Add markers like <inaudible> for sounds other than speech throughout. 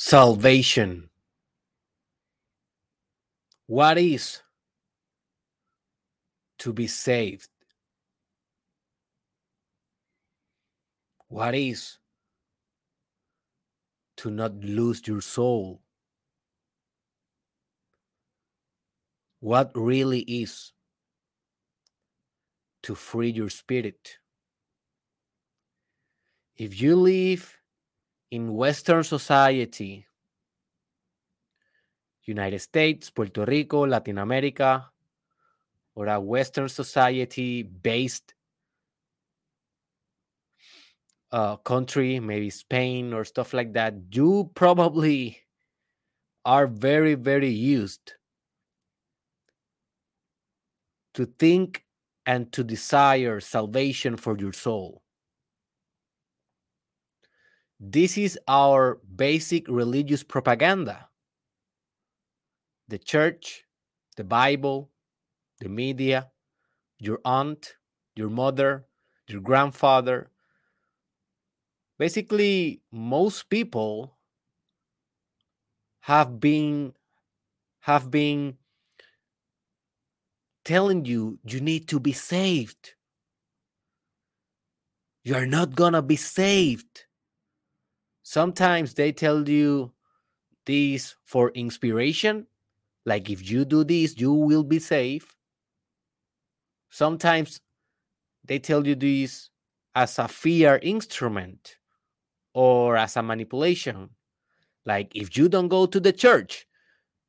Salvation. What is to be saved? What is to not lose your soul? What really is to free your spirit? If you live in Western society, United States, Puerto Rico, Latin America, or a Western society based uh, country, maybe Spain or stuff like that, you probably are very, very used to think and to desire salvation for your soul. This is our basic religious propaganda. The church, the Bible, the media, your aunt, your mother, your grandfather. Basically, most people have been have been telling you you need to be saved. You are not gonna be saved sometimes they tell you this for inspiration like if you do this you will be safe. Sometimes they tell you this as a fear instrument or as a manipulation like if you don't go to the church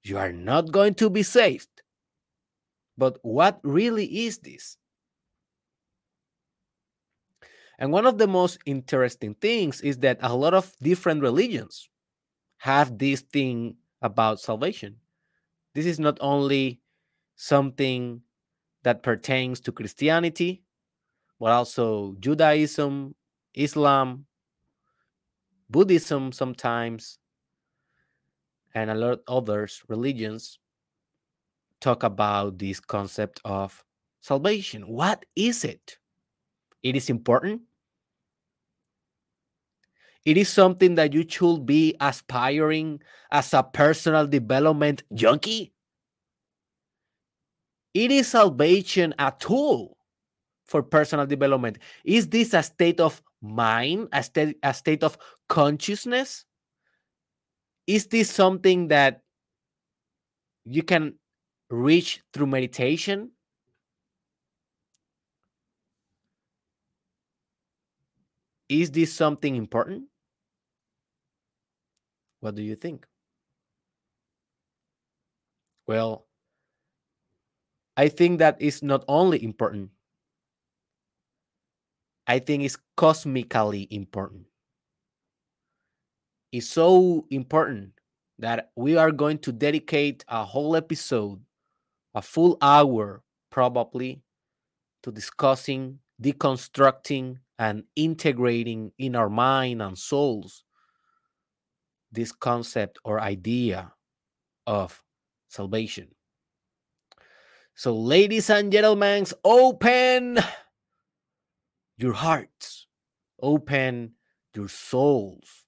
you are not going to be saved. But what really is this and one of the most interesting things is that a lot of different religions have this thing about salvation. This is not only something that pertains to Christianity, but also Judaism, Islam, Buddhism sometimes, and a lot of others religions talk about this concept of salvation. What is it? It is important it is something that you should be aspiring as a personal development junkie. It is salvation a tool for personal development. Is this a state of mind, a state, a state of consciousness? Is this something that you can reach through meditation? Is this something important? What do you think? Well, I think that is not only important, I think it's cosmically important. It's so important that we are going to dedicate a whole episode, a full hour probably, to discussing, deconstructing, and integrating in our mind and souls this concept or idea of salvation. So, ladies and gentlemen, open your hearts, open your souls,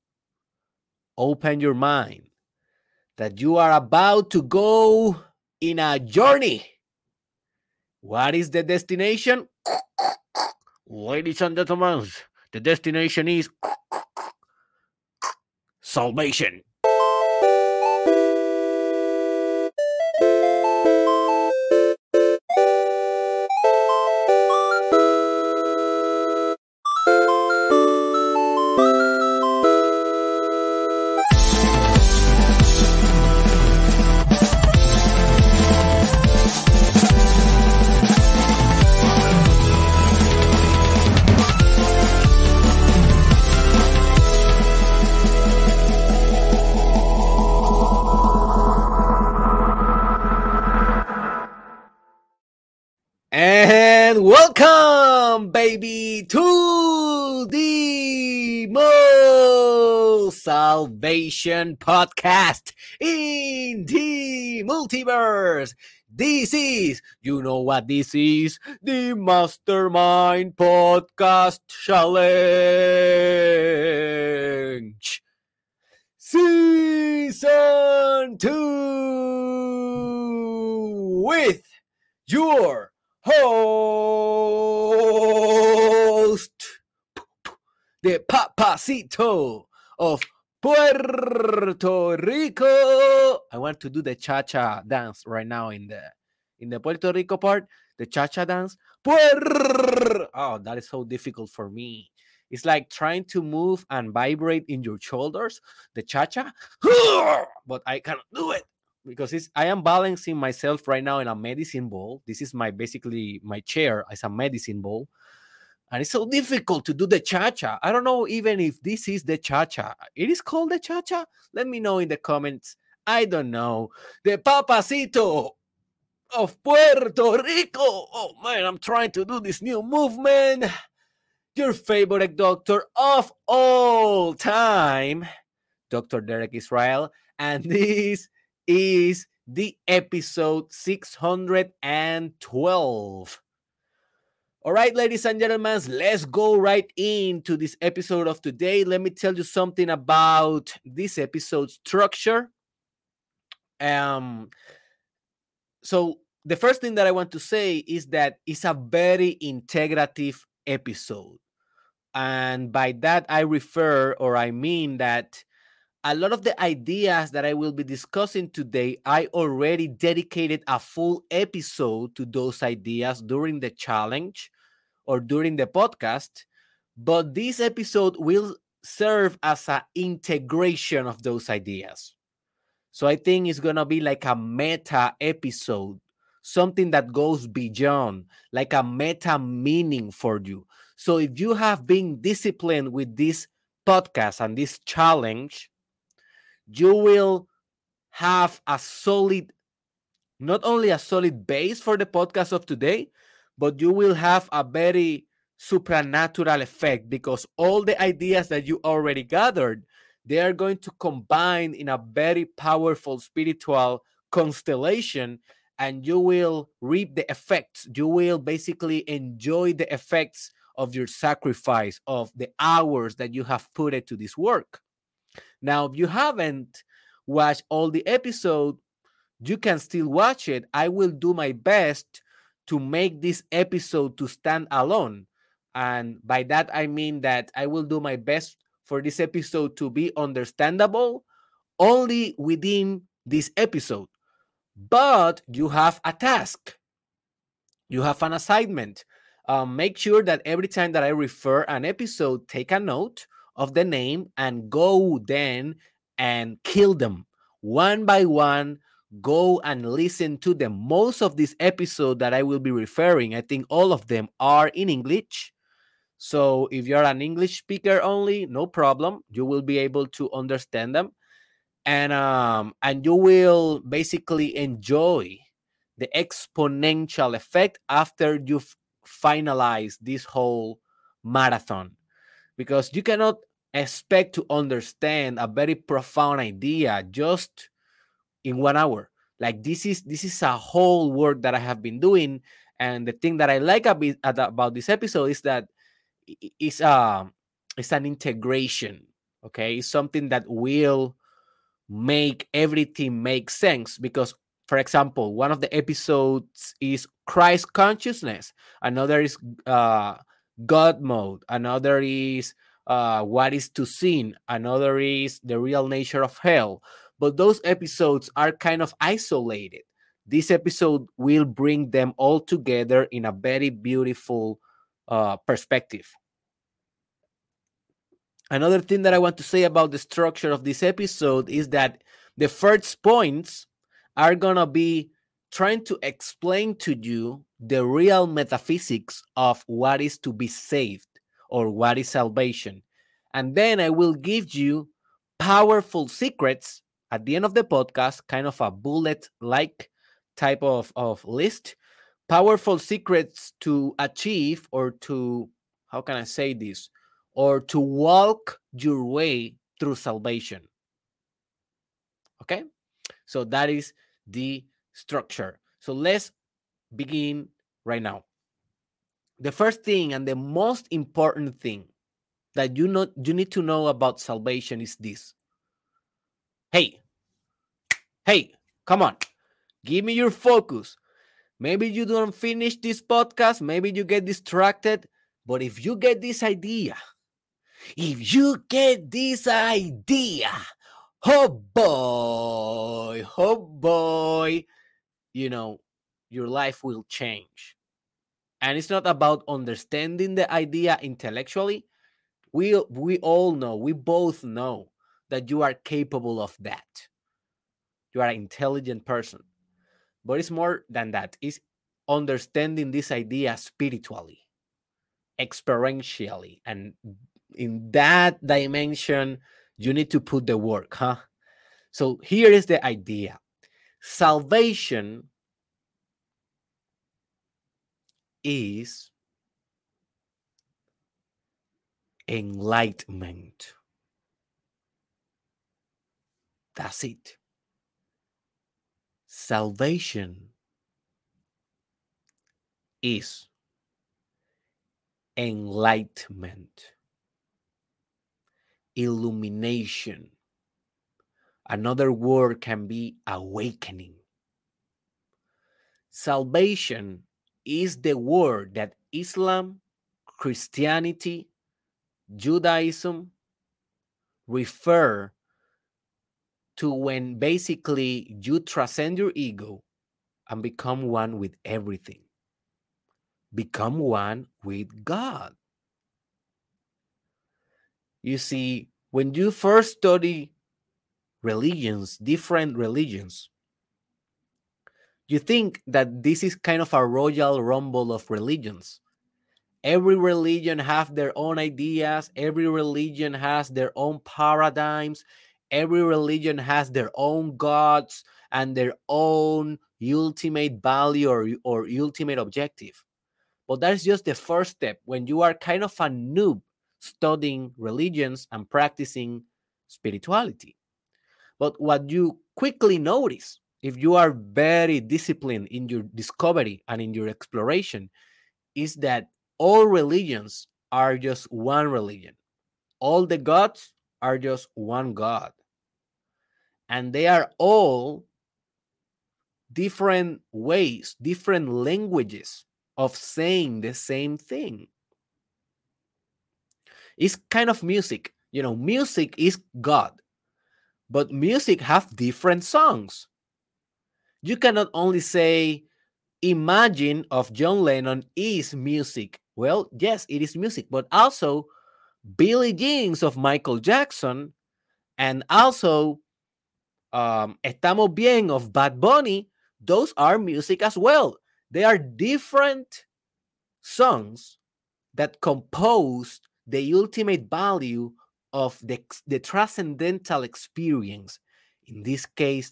open your mind that you are about to go in a journey. What is the destination? <sniffs> Ladies and gentlemen, the destination is salvation. And welcome, baby, to the most salvation podcast in the multiverse. This is, you know what this is, the Mastermind Podcast Challenge. One, two, with your host, the Papacito of Puerto Rico. I want to do the cha-cha dance right now in the in the Puerto Rico part, the cha-cha dance. Puer- oh, that is so difficult for me. It's like trying to move and vibrate in your shoulders, the cha-cha, but I cannot do it because it's I am balancing myself right now in a medicine ball. This is my basically my chair as a medicine ball. And it's so difficult to do the cha-cha. I don't know even if this is the cha-cha. It is called the cha-cha. Let me know in the comments. I don't know. The papacito of Puerto Rico. Oh man, I'm trying to do this new movement your favorite doctor of all time, Dr. Derek Israel. And this is the episode 612. All right, ladies and gentlemen, let's go right into this episode of today. Let me tell you something about this episode structure. Um, so the first thing that I want to say is that it's a very integrative episode. And by that, I refer or I mean that a lot of the ideas that I will be discussing today, I already dedicated a full episode to those ideas during the challenge or during the podcast. But this episode will serve as an integration of those ideas. So I think it's going to be like a meta episode, something that goes beyond, like a meta meaning for you. So if you have been disciplined with this podcast and this challenge, you will have a solid, not only a solid base for the podcast of today, but you will have a very supernatural effect because all the ideas that you already gathered, they are going to combine in a very powerful spiritual constellation and you will reap the effects. You will basically enjoy the effects of your sacrifice, of the hours that you have put into this work. Now, if you haven't watched all the episode, you can still watch it. I will do my best to make this episode to stand alone. And by that, I mean that I will do my best for this episode to be understandable only within this episode. But you have a task, you have an assignment um, make sure that every time that I refer an episode, take a note of the name and go then and kill them one by one. Go and listen to them. Most of this episode that I will be referring, I think all of them are in English. So if you're an English speaker only, no problem. You will be able to understand them. And um and you will basically enjoy the exponential effect after you've finalize this whole marathon because you cannot expect to understand a very profound idea just in one hour. Like this is this is a whole work that i have been doing and the thing that i like a about this episode is that it's uh it's an integration okay? It's something that will make everything make sense because for example, one of the episodes is Christ consciousness, another is uh, God mode, another is uh, what is to sin, another is the real nature of hell. But those episodes are kind of isolated. This episode will bring them all together in a very beautiful uh, perspective. Another thing that I want to say about the structure of this episode is that the first points are going to be trying to explain to you the real metaphysics of what is to be saved or what is salvation. And then I will give you powerful secrets at the end of the podcast, kind of a bullet like type of, of list, powerful secrets to achieve or to, how can I say this, or to walk your way through salvation. Okay? So that is the structure. So let's begin right now. The first thing and the most important thing that you know you need to know about salvation is this. Hey, Hey, come on, give me your focus. Maybe you don't finish this podcast, maybe you get distracted, but if you get this idea, if you get this idea, oh boy, oh boy, you know, your life will change. And it's not about understanding the idea intellectually. We we all know, we both know that you are capable of that. You are an intelligent person. But it's more than that. It's understanding this idea spiritually, experientially. And in that dimension, you need to put the work, huh? So here is the idea salvation is enlightenment. That's it. Salvation is enlightenment, illumination. Another word can be awakening. Salvation is the word that Islam, Christianity, Judaism refer to when basically you transcend your ego and become one with everything. Become one with God. You see, when you first study religions, different religions, you think that this is kind of a royal rumble of religions. Every religion have their own ideas, every religion has their own paradigms, every religion has their own gods and their own ultimate value or, or ultimate objective. But that's just the first step when you are kind of a noob studying religions and practicing spirituality. But what you quickly notice if you are very disciplined in your discovery and in your exploration is that all religions are just one religion. All the gods are just one God. And they are all different ways, different languages of saying the same thing. It's kind of music. You know, music is God, but music have different songs you cannot only say imagine of John Lennon is music. Well, yes, it is music, but also Billie Jeans of Michael Jackson and also um, Estamos Bien of Bad Bunny, those are music as well. They are different songs that compose the ultimate value of the, the transcendental experience. In this case,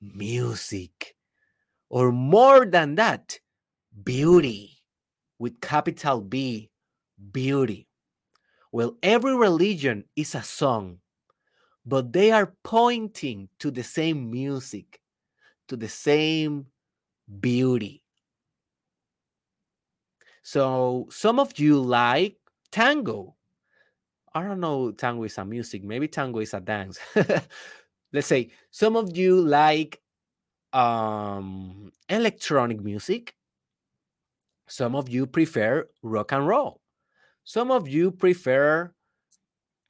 music, or more than that, beauty with capital B, beauty. Well, every religion is a song, but they are pointing to the same music, to the same beauty. So some of you like tango. I don't know, tango is a music. Maybe tango is a dance. <laughs> let's say some of you like um, electronic music. Some of you prefer rock and roll. Some of you prefer,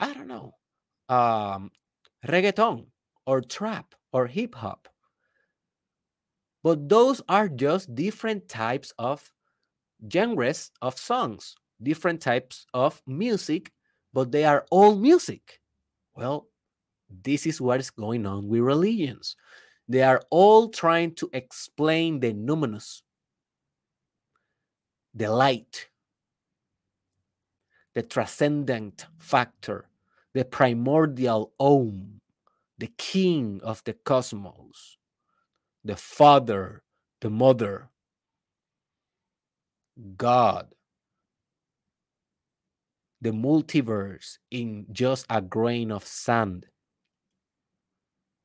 I don't know, um, reggaeton or trap or hip hop. But those are just different types of genres of songs, different types of music, but they are all music. Well, this is what is going on with religions. They are all trying to explain the numinous, the light, the transcendent factor, the primordial Om, the king of the cosmos, the father, the mother, God, the multiverse in just a grain of sand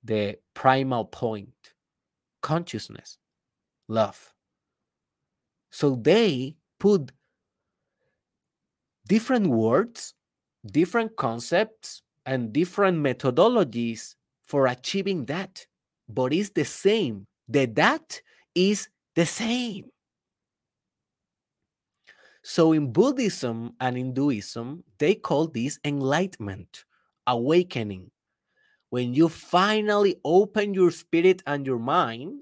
the primal point consciousness, love. So they put different words, different concepts, and different methodologies for achieving that. but it's the same. The that is the same. So in Buddhism and Hinduism, they call this enlightenment, awakening. When you finally open your spirit and your mind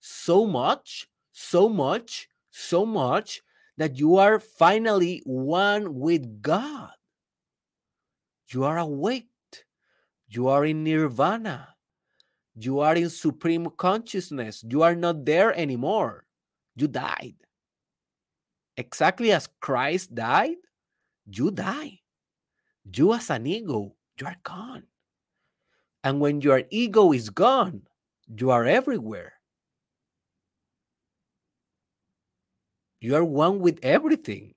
so much, so much, so much that you are finally one with God. You are awake. You are in nirvana. You are in supreme consciousness. You are not there anymore. You died. Exactly as Christ died, you die. You, as an ego, you are gone. And when your ego is gone, you are everywhere. You are one with everything.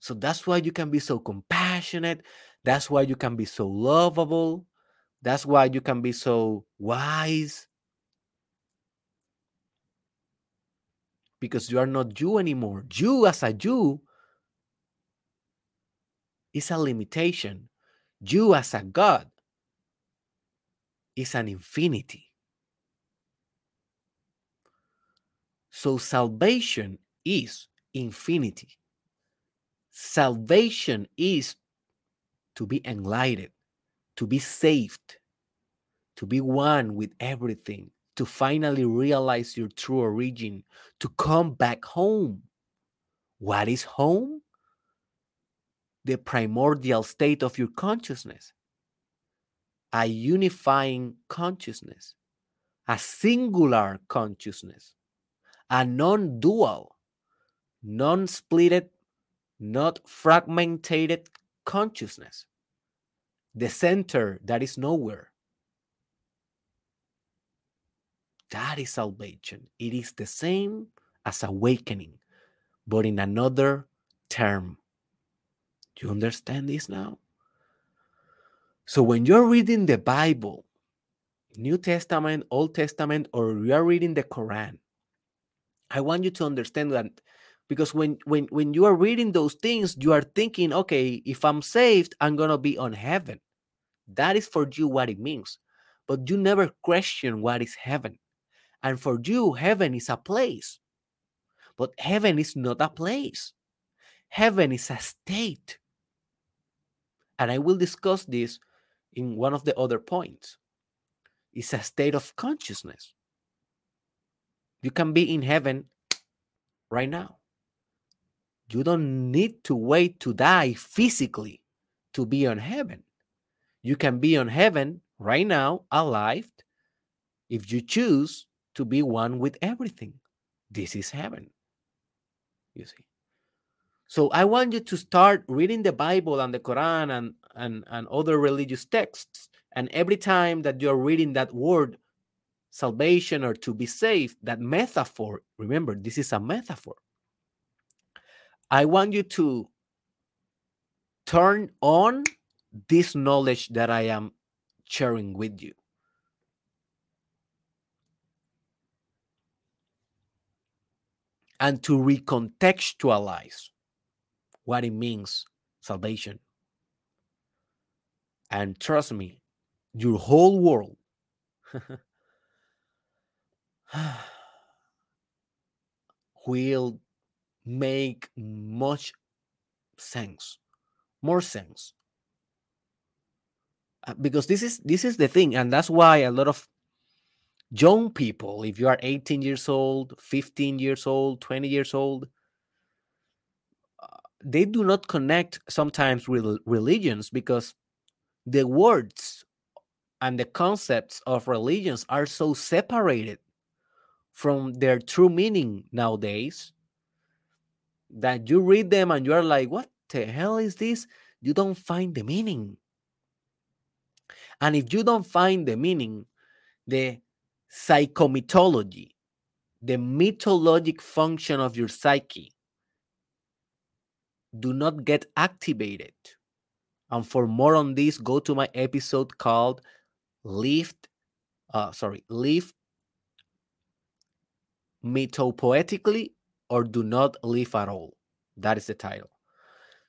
So that's why you can be so compassionate. That's why you can be so lovable. That's why you can be so wise. Because you are not you anymore. You, as a you, is a limitation. You, as a God, is an infinity. So salvation is infinity. Salvation is to be enlightened, to be saved, to be one with everything, to finally realize your true origin, to come back home. What is home? The primordial state of your consciousness, a unifying consciousness, a singular consciousness, a non dual, non splitted, not fragmented consciousness, the center that is nowhere. That is salvation. It is the same as awakening, but in another term. Do you understand this now? So when you're reading the Bible, New Testament, Old Testament, or you're reading the Quran, I want you to understand that because when when when you are reading those things, you are thinking, okay, if I'm saved, I'm gonna be on heaven. That is for you what it means. But you never question what is heaven. And for you, heaven is a place. But heaven is not a place. Heaven is a state. And I will discuss this in one of the other points. It's a state of consciousness. You can be in heaven right now. You don't need to wait to die physically to be on heaven. You can be on heaven right now, alive, if you choose to be one with everything. This is heaven. You see. So I want you to start reading the Bible and the Quran and, and, and other religious texts. And every time that you're reading that word, salvation or to be saved, that metaphor, remember, this is a metaphor. I want you to turn on this knowledge that I am sharing with you. And to recontextualize what it means salvation. And trust me, your whole world <sighs> will make much sense, more sense. Uh, because this is this is the thing, and that's why a lot of young people, if you are 18 years old, 15 years old, 20 years old, uh, they do not connect sometimes with religions because the words and the concepts of religions are so separated from their true meaning nowadays that you read them and you're like, what the hell is this? You don't find the meaning. And if you don't find the meaning, the psychomythology, the mythologic function of your psyche, do not get activated. And for more on this, go to my episode called Lift, uh, sorry, Live Mythopoetically or Do Not Live at All. That is the title.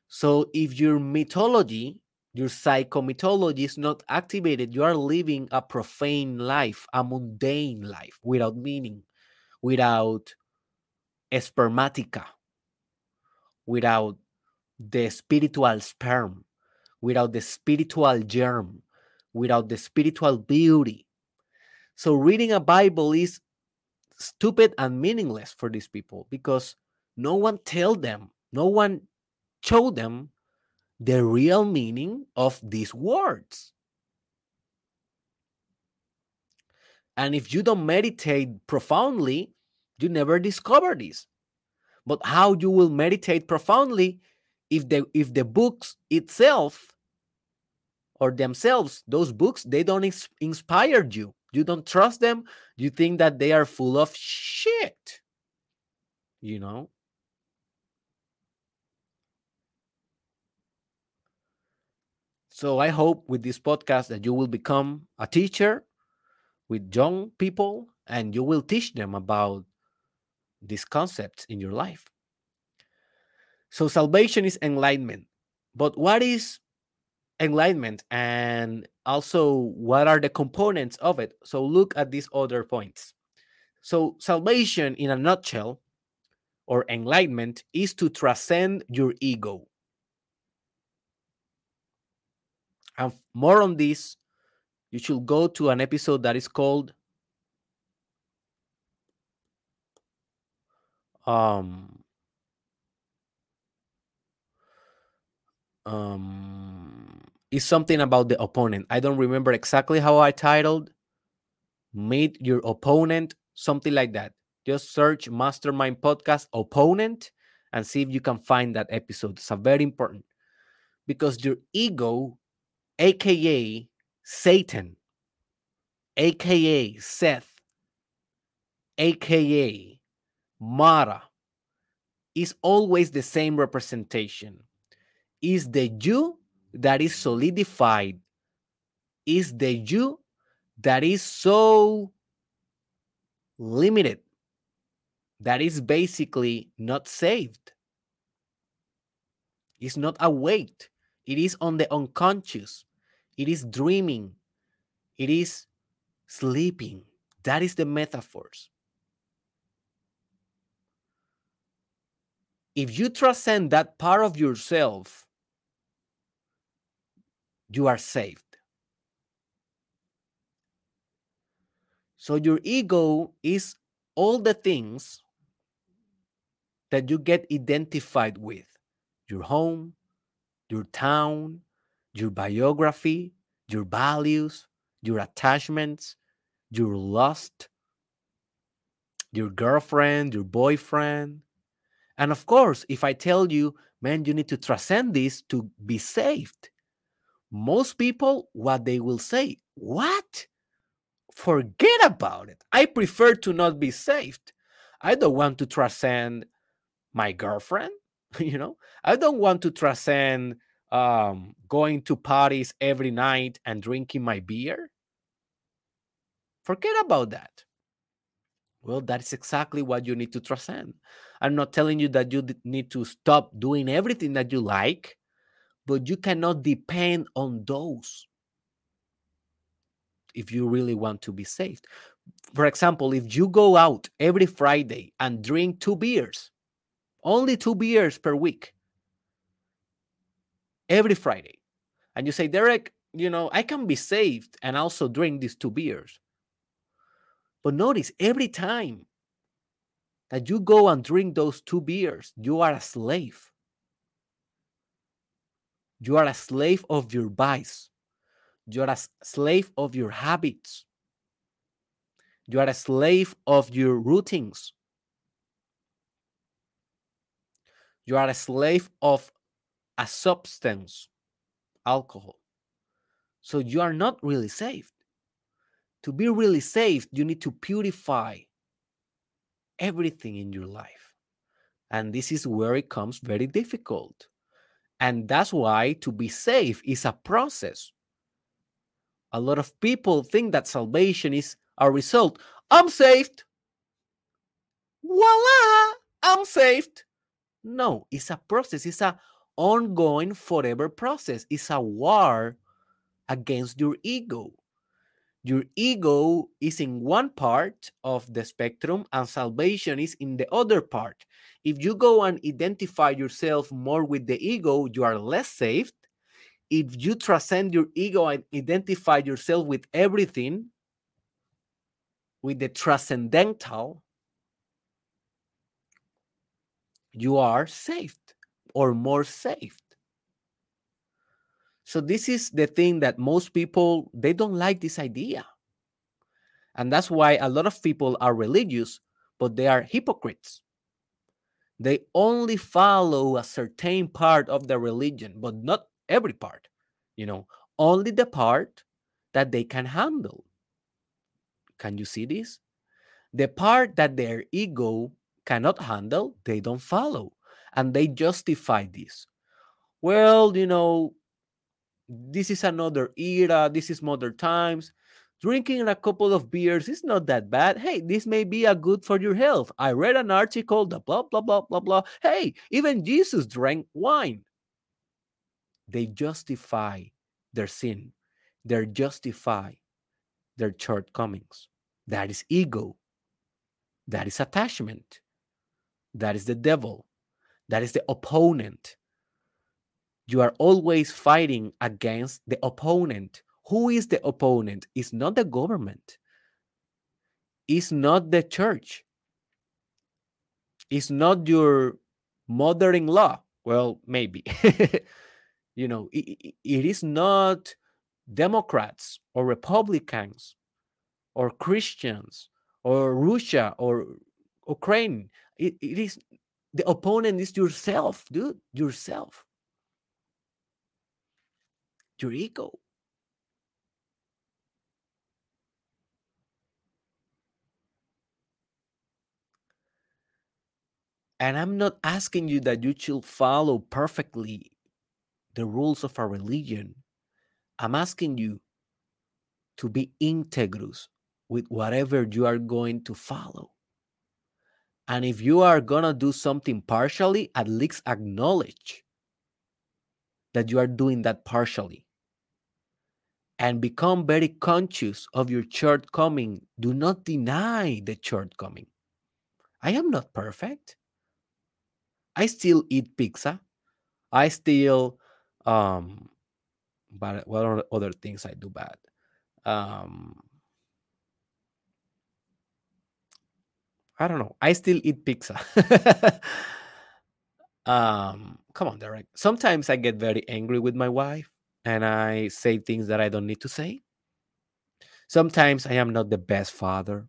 So if your mythology your psychomythology is not activated, you are living a profane life, a mundane life without meaning, without spermatica, without the spiritual sperm, without the spiritual germ, without the spiritual beauty. So reading a Bible is stupid and meaningless for these people because no one tell them, no one show them the real meaning of these words. And if you don't meditate profoundly, you never discover this. But how you will meditate profoundly if the if the books itself or themselves, those books, they don't ins- inspire you. You don't trust them. You think that they are full of shit. You know? So I hope with this podcast that you will become a teacher with young people and you will teach them about these concepts in your life. So salvation is enlightenment. But what is enlightenment and also what are the components of it? So look at these other points. So salvation in a nutshell or enlightenment is to transcend your ego. And more on this, you should go to an episode that is called um um is something about the opponent. I don't remember exactly how I titled meet your opponent, something like that. Just search Mastermind Podcast opponent and see if you can find that episode. It's a very important because your ego, aka Satan, aka Seth, aka Mara, is always the same representation. Is the you that is solidified, is the you that is so limited, that is basically not saved. It's not awake. It is on the unconscious. It is dreaming. It is sleeping. That is the metaphors. If you transcend that part of yourself, you are saved. So your ego is all the things that you get identified with your home, your town, your biography, your values, your attachments, your lust, your girlfriend, your boyfriend. And of course, if I tell you, man, you need to transcend this to be saved, most people, what they will say, what? Forget about it. I prefer to not be saved. I don't want to transcend my girlfriend. <laughs> You know, I don't want to transcend um, going to parties every night and drinking my beer. Forget about that. Well, that's exactly what you need to transcend. I'm not telling you that you need to stop doing everything that you like, but you cannot depend on those if you really want to be saved. For example, if you go out every Friday and drink two beers, only two beers per week, every Friday, and you say, Derek, you know, I can be saved and also drink these two beers. But notice every time that you go and drink those two beers, you are a slave. You are a slave of your vice. You are a slave of your habits. You are a slave of your routines. You are a slave of a substance, alcohol. So you are not really saved. To be really saved, you need to purify everything in your life. And this is where it comes very difficult. And that's why to be saved is a process. A lot of people think that salvation is a result. I'm saved. Voila, I'm saved. No, it's a process, it's a ongoing forever process. It's a war against your ego. Your ego is in one part of the spectrum and salvation is in the other part. If you go and identify yourself more with the ego, you are less saved. If you transcend your ego and identify yourself with everything, with the transcendental, you are saved or more saved. So this is the thing that most people they don't like this idea. And that's why a lot of people are religious, but they are hypocrites. They only follow a certain part of the religion, but not every part. You know, only the part that they can handle. Can you see this? The part that their ego cannot handle, they don't follow. And they justify this. Well, you know, this is another era, this is modern times. Drinking a couple of beers is not that bad. Hey, this may be a good for your health. I read an article, the blah, blah, blah, blah, blah. Hey, even Jesus drank wine. They justify their sin, they justify their shortcomings. That is ego. That is attachment. That is the devil. That is the opponent you are always fighting against the opponent. Who is the opponent? It's not the government, it's not the church, it's not your mother in law. Well, maybe. <laughs> you know, it, it is not Democrats or Republicans or Christians or Russia or Ukraine. It, it is the opponent is yourself, dude, yourself your ego. And I'm not asking you that you should follow perfectly the rules of a religion. I'm asking you to be integrous with whatever you are going to follow. And if you are going to do something partially, at least acknowledge that you are doing that partially and become very conscious of your shortcoming. Do not deny the shortcoming. I am not perfect. I still eat pizza. I still um but what are other things I do bad? Um I don't know. I still eat pizza. <laughs> um come on, Derek. Sometimes I get very angry with my wife and I say things that I don't need to say. Sometimes I am not the best father.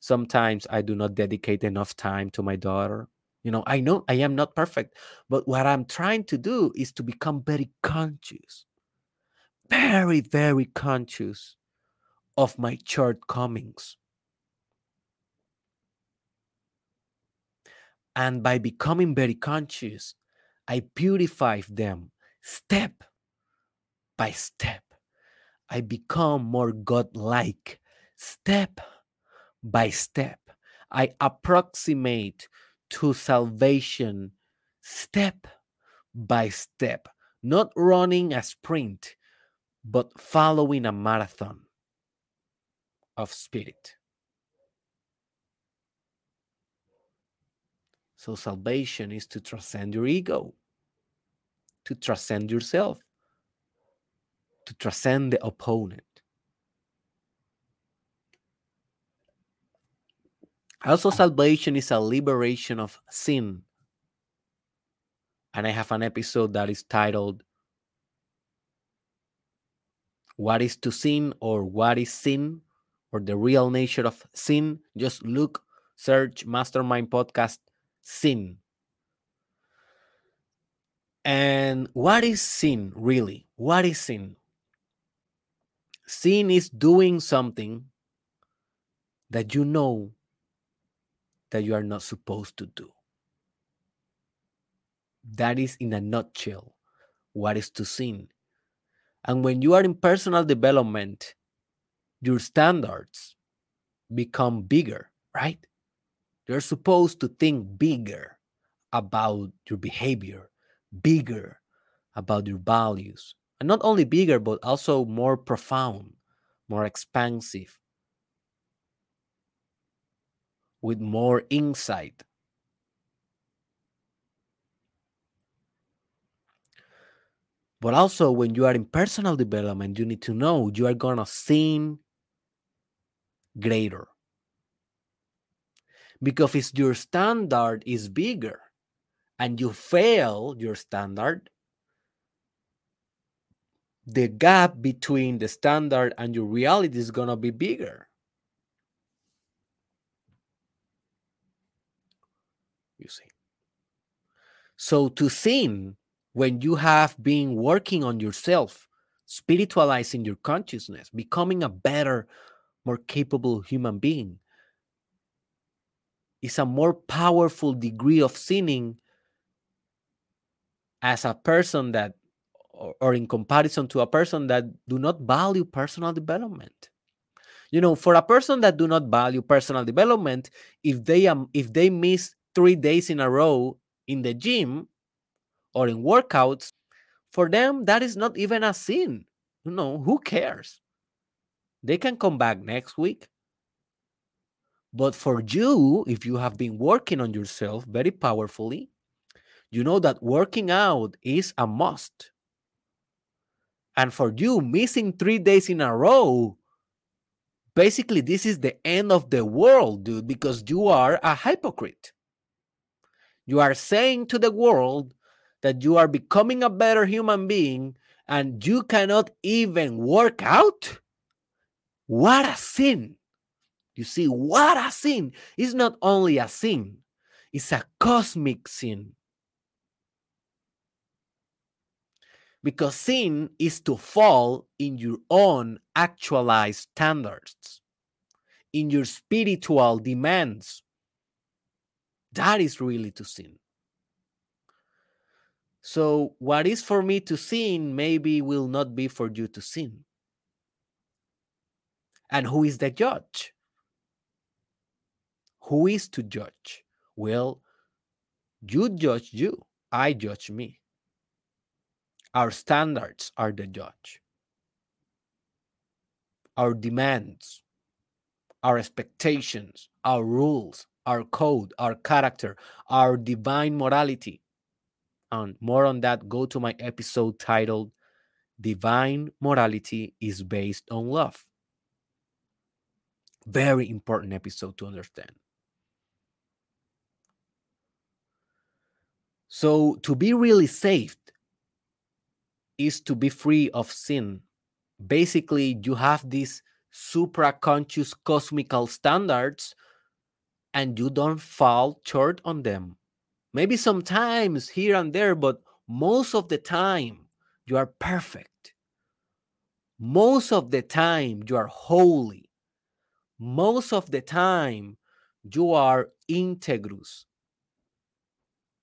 Sometimes I do not dedicate enough time to my daughter. You know, I know I am not perfect, but what I'm trying to do is to become very conscious, very, very conscious of my shortcomings. And by becoming very conscious, I purify them step by step. I become more godlike step by step. I approximate to salvation step by step, not running a sprint, but following a marathon of spirit. So, salvation is to transcend your ego, to transcend yourself, to transcend the opponent. Also, salvation is a liberation of sin. And I have an episode that is titled What is to Sin or What is Sin or the Real Nature of Sin. Just look, search Mastermind Podcast Sin. And what is sin really? What is sin? Sin is doing something that you know that you are not supposed to do. That is, in a nutshell, what is to sin. And when you are in personal development, your standards become bigger, right? You're supposed to think bigger about your behavior, bigger about your values. And not only bigger, but also more profound, more expansive, with more insight. But also, when you are in personal development, you need to know you are going to seem greater. Because if your standard is bigger and you fail your standard, the gap between the standard and your reality is going to be bigger. You see. So to sin, when you have been working on yourself, spiritualizing your consciousness, becoming a better, more capable human being, is a more powerful degree of sinning as a person that or, or in comparison to a person that do not value personal development. You know for a person that do not value personal development if they um if they miss three days in a row in the gym or in workouts for them that is not even a sin. You know who cares? They can come back next week but for you if you have been working on yourself very powerfully you know that working out is a must. And for you missing three days in a row basically this is the end of the world dude because you are a hypocrite. You are saying to the world that you are becoming a better human being and you cannot even work out? What a sin you see what a sin is not only a sin it's a cosmic sin because sin is to fall in your own actualized standards, in your spiritual demands. That is really to sin. So, what is for me to sin maybe will not be for you to sin. And who is the judge? Who is to judge? Well, you judge you, I judge me. Our standards are the judge. Our demands, our expectations, our rules, our code, our character, our divine morality. And more on that, go to my episode titled Divine Morality is Based on Love. Very important episode to understand. So, to be really saved, is to be free of sin. Basically, you have these supra-conscious cosmical standards and you don't fall short on them. Maybe sometimes here and there, but most of the time you are perfect. Most of the time you are holy. Most of the time you are integrous.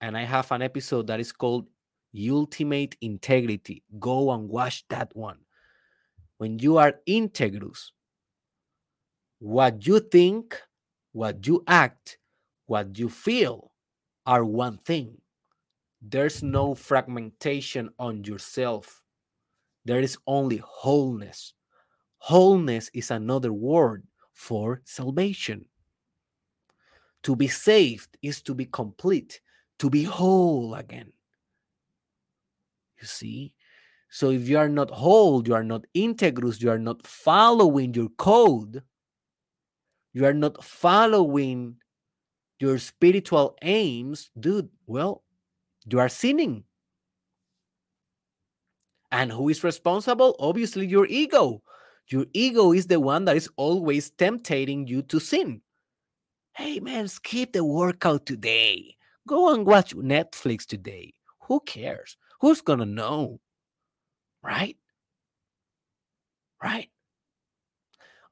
And I have an episode that is called ultimate integrity. Go and watch that one. When you are integrous, what you think, what you act, what you feel are one thing. There's no fragmentation on yourself. There is only wholeness. Wholeness is another word for salvation. To be saved is to be complete, to be whole again. You see? So if you are not whole, you are not integrous, you are not following your code, you are not following your spiritual aims, dude, well, you are sinning. And who is responsible? Obviously, your ego. Your ego is the one that is always tempting you to sin. Hey, man, skip the workout today. Go and watch Netflix today. Who cares? Who's going to know? Right? Right?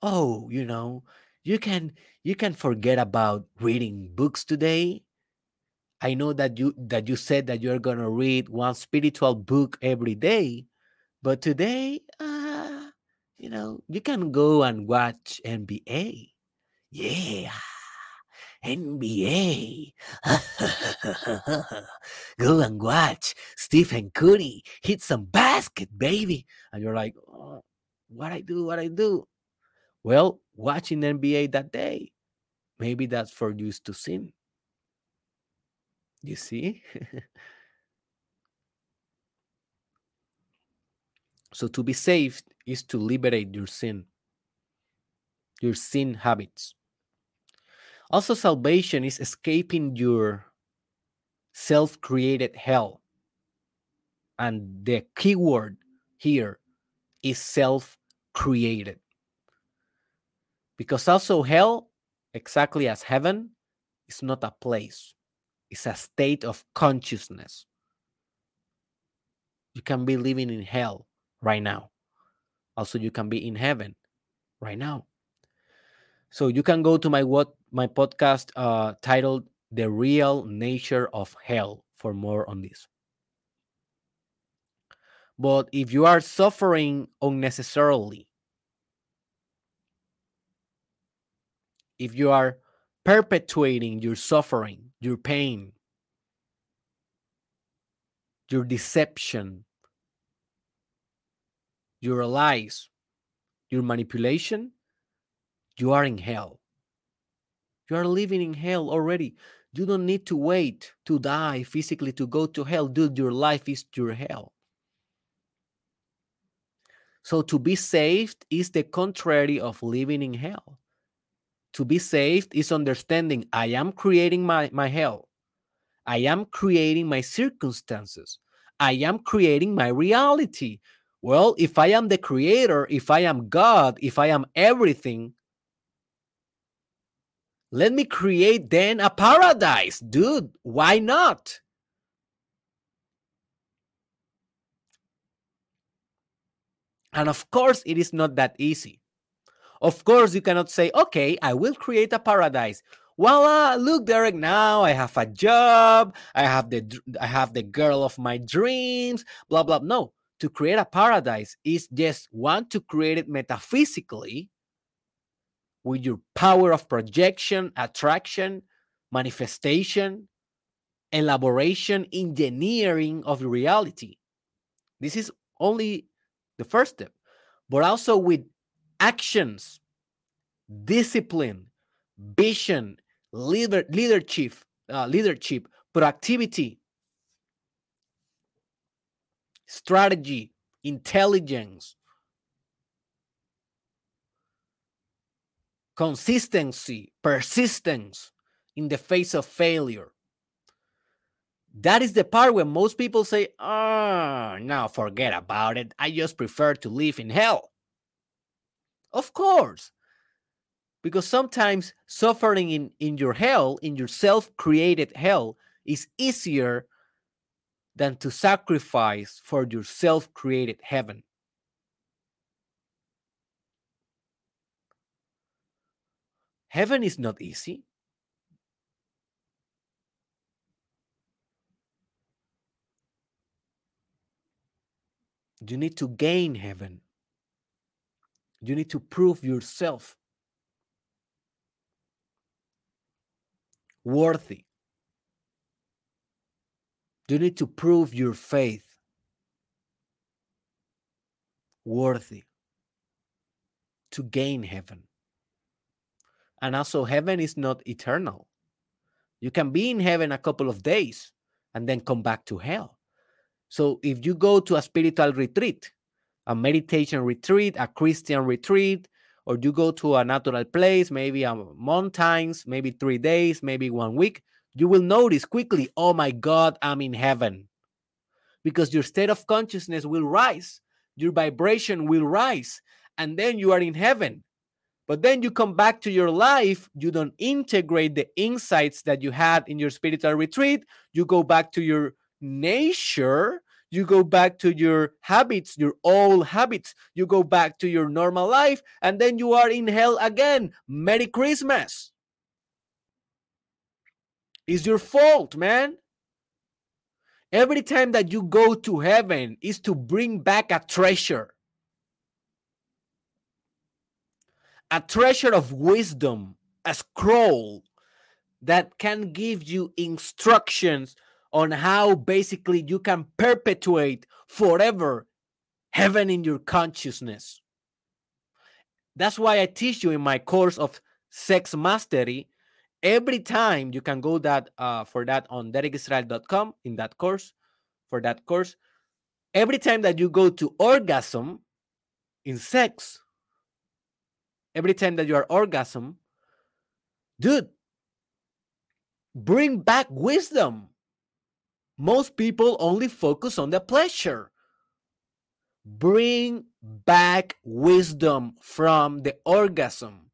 Oh, you know, you can you can forget about reading books today. I know that you that you said that you're going to read one spiritual book every day, but today uh you know, you can go and watch NBA. Yeah. NBA. <laughs> Go and watch Stephen Curry hit some basket, baby. And you're like, oh, what I do, what I do. Well, watching NBA that day, maybe that's for you to sin. You see? <laughs> so to be saved is to liberate your sin, your sin habits. Also, salvation is escaping your self created hell. And the key word here is self created. Because also, hell, exactly as heaven, is not a place, it's a state of consciousness. You can be living in hell right now. Also, you can be in heaven right now. So you can go to my what my podcast uh, titled "The Real Nature of Hell" for more on this. But if you are suffering unnecessarily, if you are perpetuating your suffering, your pain, your deception, your lies, your manipulation, you are in hell. You are living in hell already. You don't need to wait to die physically to go to hell. Dude, your life is your hell. So to be saved is the contrary of living in hell. To be saved is understanding I am creating my, my hell. I am creating my circumstances. I am creating my reality. Well, if I am the creator, if I am God, if I am everything, let me create then a paradise, dude. Why not? And of course, it is not that easy. Of course, you cannot say, okay, I will create a paradise. Voila, look, Derek, now I have a job, I have the I have the girl of my dreams, blah blah. No, to create a paradise is just want to create it metaphysically with your power of projection, attraction, manifestation, elaboration, engineering of reality. This is only the first step, but also with actions, discipline, vision, leader, leadership, uh, leadership, productivity, strategy, intelligence, consistency, persistence in the face of failure. That is the part where most people say, oh, now forget about it. I just prefer to live in hell. Of course. Because sometimes suffering in, in your hell, in your self created hell, is easier than to sacrifice for your self created heaven. Heaven is not easy. You need to gain heaven. You need to prove yourself worthy. You need to prove your faith worthy to gain heaven. And also, heaven is not eternal. You can be in heaven a couple of days and then come back to hell. So, if you go to a spiritual retreat, a meditation retreat, a Christian retreat, or you go to a natural place, maybe a mountains, maybe three days, maybe one week, you will notice quickly, oh my God, I'm in heaven. Because your state of consciousness will rise, your vibration will rise, and then you are in heaven. But then you come back to your life, you don't integrate the insights that you had in your spiritual retreat, you go back to your nature, you go back to your habits, your old habits, you go back to your normal life, and then you are in hell again. Merry Christmas. It's your fault, man. Every time that you go to heaven is to bring back a treasure. A treasure of wisdom, a scroll that can give you instructions on how basically you can perpetuate forever heaven in your consciousness. That's why I teach you in my course of sex mastery. Every time you can go that uh, for that on derekisrael.com in that course for that course. Every time that you go to orgasm in sex, every time that you are orgasm, dude, bring back wisdom. Most people only focus on the pleasure. Bring back wisdom from the orgasm.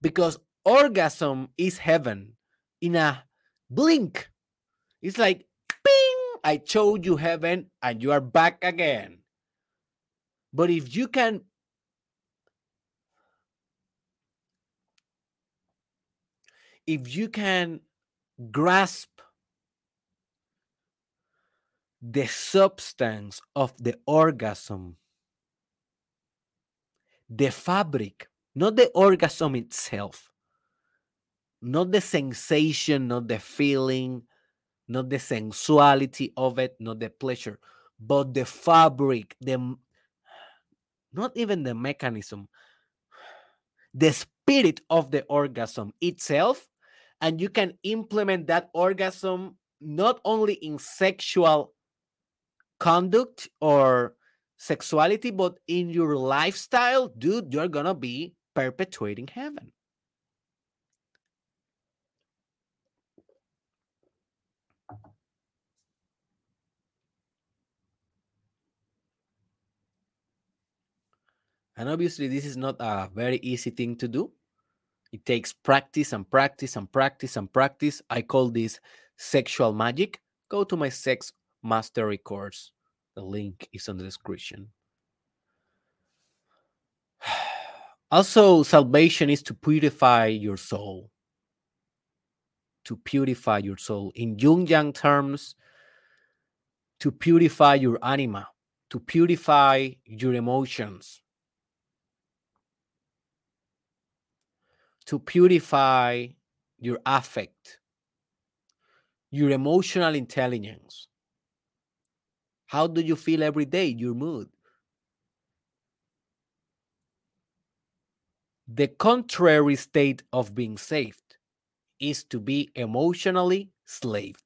Because orgasm is heaven in a blink. It's like, ping, I showed you heaven and you are back again. But if you can if you can grasp the substance of the orgasm, the fabric, not the orgasm itself, not the sensation, not the feeling, not the sensuality of it, not the pleasure, but the fabric, the not even the mechanism, the spirit of the orgasm itself. And you can implement that orgasm not only in sexual conduct or sexuality, but in your lifestyle, dude, you're gonna be perpetuating heaven. And obviously, this is not a very easy thing to do. It takes practice and practice and practice and practice. I call this sexual magic. Go to my sex mastery course. The link is in the description. <sighs> Also, salvation is to purify your soul. To purify your soul. In Jungian terms, to purify your anima, to purify your emotions, to purify your affect, your emotional intelligence. How do you feel every day? Your mood. The contrary state of being saved is to be emotionally slaved.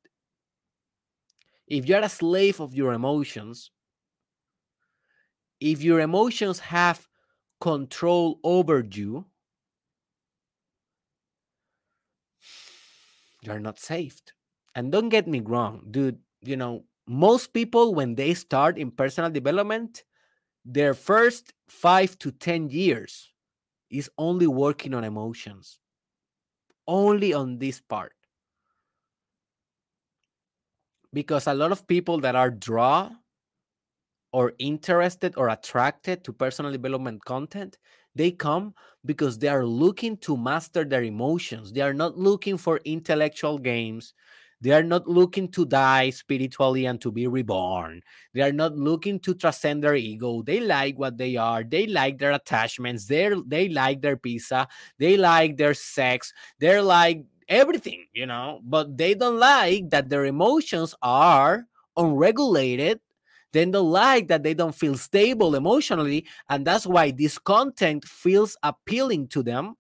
If you're a slave of your emotions, if your emotions have control over you, you're not saved. And don't get me wrong, dude, you know, most people when they start in personal development, their first 5 to 10 years is only working on emotions. Only on this part. Because a lot of people that are draw or interested or attracted to personal development content, they come because they are looking to master their emotions. They are not looking for intellectual games. They are not looking to die spiritually and to be reborn. They are not looking to transcend their ego. They like what they are. They like their attachments. They they like their pizza. They like their sex. They're like everything, you know, but they don't like that their emotions are unregulated then don't like that they don't feel stable emotionally and that's why this content feels appealing to them.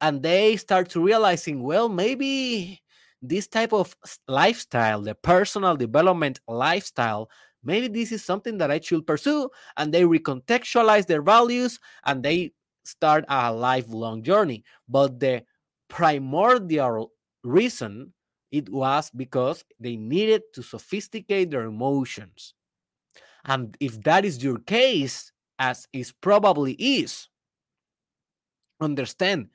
And they start to realizing well maybe this type of lifestyle the personal development lifestyle maybe this is something that i should pursue. And they recontextualize their values and they start a lifelong journey. But the primordial reason it was because they needed to sophisticate their emotions. And if that is your case, as it probably is, understand